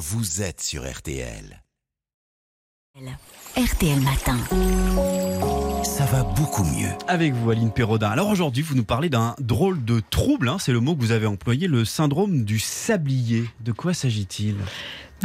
vous êtes sur RTL. RTL Matin. Ça va beaucoup mieux. Avec vous, Aline Perrodin. Alors aujourd'hui, vous nous parlez d'un drôle de trouble, hein, c'est le mot que vous avez employé, le syndrome du sablier. De quoi s'agit-il?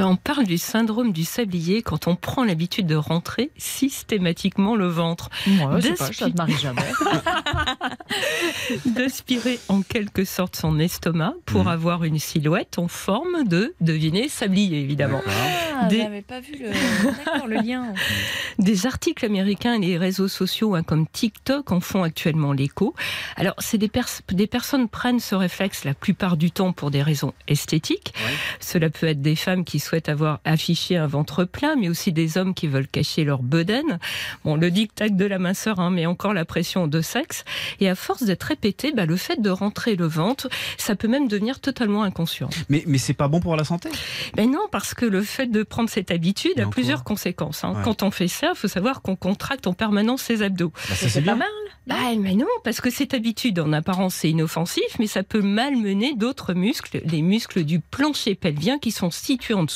On parle du syndrome du sablier quand on prend l'habitude de rentrer systématiquement le ventre. Moi, je sais D'aspi- pas, ça ne m'arrive jamais. D'aspirer en quelque sorte son estomac pour Mhm. avoir une silhouette en forme de, devinez, sablier évidemment. Ah, Des- j'avais pas vu le, lien. Des articles américains et les réseaux sociaux hein, comme TikTok en font actuellement l'écho. Alors, c'est des, pers- des personnes prennent ce réflexe la plupart du temps pour des raisons esthétiques. Ouais. Cela peut être des femmes qui souhaitent avoir affiché un ventre plat, mais aussi des hommes qui veulent cacher leur bedaine. Bon, le dictat de la minceur hein, met encore la pression aux deux sexes. Et à force d'être répété, bah, le fait de rentrer le ventre, ça peut même devenir totalement inconscient. Mais, mais c'est pas bon pour la santé? Ben non, parce que le fait de prendre cette habitude Mais a plusieurs quoi conséquences. hein. Ouais. Quand on fait ça, il faut savoir qu'on contracte en permanence ses abdos. Bah, Ça c'est bien. mal. Bah, mais non, parce que cette habitude, en apparence, c'est inoffensif, mais ça peut malmener d'autres muscles, les muscles du plancher pelvien qui sont situés en dessous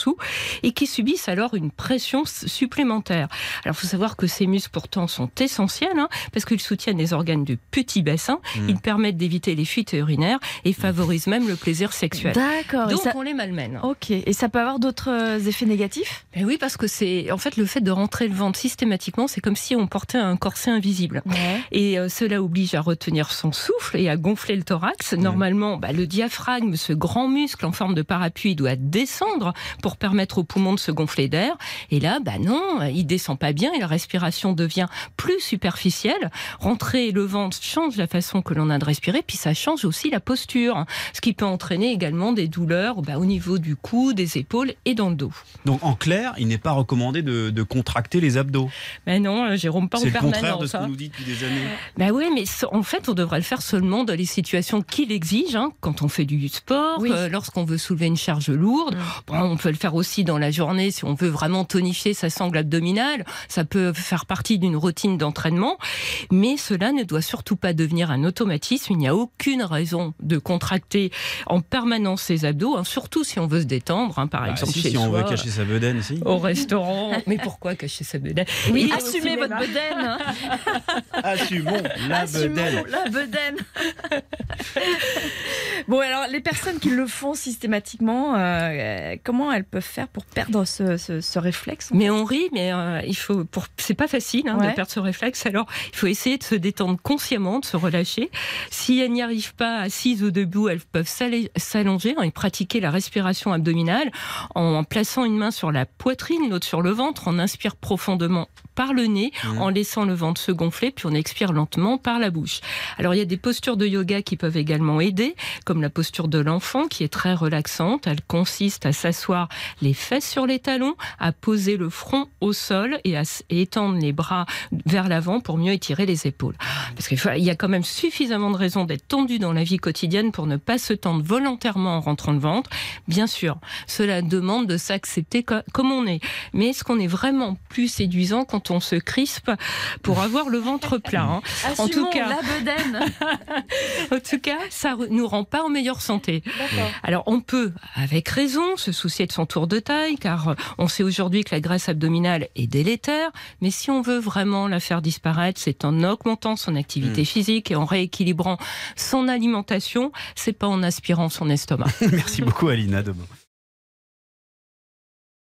et qui subissent alors une pression supplémentaire. Alors, il faut savoir que ces muscles, pourtant, sont essentiels, hein, parce qu'ils soutiennent les organes du petit bassin, Mm. ils permettent d'éviter les fuites urinaires et favorisent même le plaisir sexuel. D'accord. Et Donc, ça... on les malmène. Ok. Et ça peut avoir d'autres euh, effets négatifs? Ben oui, parce que c'est en fait le fait de rentrer le ventre systématiquement, c'est comme si on portait un corset invisible. Ouais. Et euh, cela oblige à retenir son souffle et à gonfler le thorax. Normalement, bah, le diaphragme, ce grand muscle en forme de parapluie, doit descendre pour permettre aux poumons de se gonfler d'air. Et là, bah non, il descend pas bien et la respiration devient plus superficielle. Rentrer le ventre change la façon que l'on a de respirer, puis ça change aussi la posture, ce qui peut entraîner également des douleurs bah, au niveau du cou, des épaules et dans le dos. Donc en clair, il n'est pas recommandé de, de contracter les abdos. Mais non, euh, Jérôme, pas en C'est le contraire de permanence. ce qu'on hein. nous dit depuis des années. Bah oui, mais en fait, on devrait le faire seulement dans les situations qui l'exigent, hein, quand on fait du sport, Oui. euh, lorsqu'on veut soulever une charge lourde. Mm. Bon, on peut le faire aussi dans la journée si on veut vraiment tonifier sa sangle abdominale. Ça peut faire partie d'une routine d'entraînement, mais cela ne doit surtout pas devenir un automatisme. Il n'y a aucune raison de contracter en permanence ses abdos, hein, surtout si on veut se détendre, hein, par Bah, exemple si, chez si on veut cacher sa bedaine, si. au restaurant. mais pourquoi cacher sa bedaine? Oui, assumez votre bedaine. hein. Assumons la Assumons bedaine. la bedaine. bon, alors, les personnes qui le font systématiquement, euh, comment elles peuvent faire pour perdre ce, ce- ce réflexe Mais on rit, mais euh, il faut. Pour... C'est pas facile hein, Ouais. de perdre ce réflexe. Alors, il faut essayer de se détendre consciemment, de se relâcher. Si elles n'y arrivent pas, assises ou debout, elles peuvent s'allonger hein, et pratiquer la respiration abdominale en plaçant une main sur la poitrine, l'autre sur le ventre. On inspire profondément par le nez, Mhm. en laissant le ventre se gonfler, puis on expire lentement par la bouche. Alors, il y a des postures de yoga qui peuvent également aider, comme la posture de l'enfant, qui est très relaxante. Elle consiste à s'asseoir les fesses sur les talons, à poser le front au sol et à étendre les bras vers l'avant pour mieux étirer les épaules. Parce qu'il y a quand même suffisamment de raisons d'être tendu dans la vie quotidienne pour ne pas se tendre volontairement en rentrant le ventre. Bien sûr, cela demande de s'accepter co- comme on est. Mais est-ce qu'on est vraiment plus séduisant quand on se crispe pour avoir le ventre plat hein En tout cas- la bedaine. En tout cas, ça ne nous rend pas en meilleure santé. Alors on peut, avec raison, se soucier de son tour de taille, car euh, on sait aujourd'hui que la graisse abdominale est délétère, mais si on veut vraiment la faire disparaître, c'est en augmentant son activité physique et en rééquilibrant son alimentation, c'est pas en aspirant son estomac. Merci beaucoup, Aline. À demain.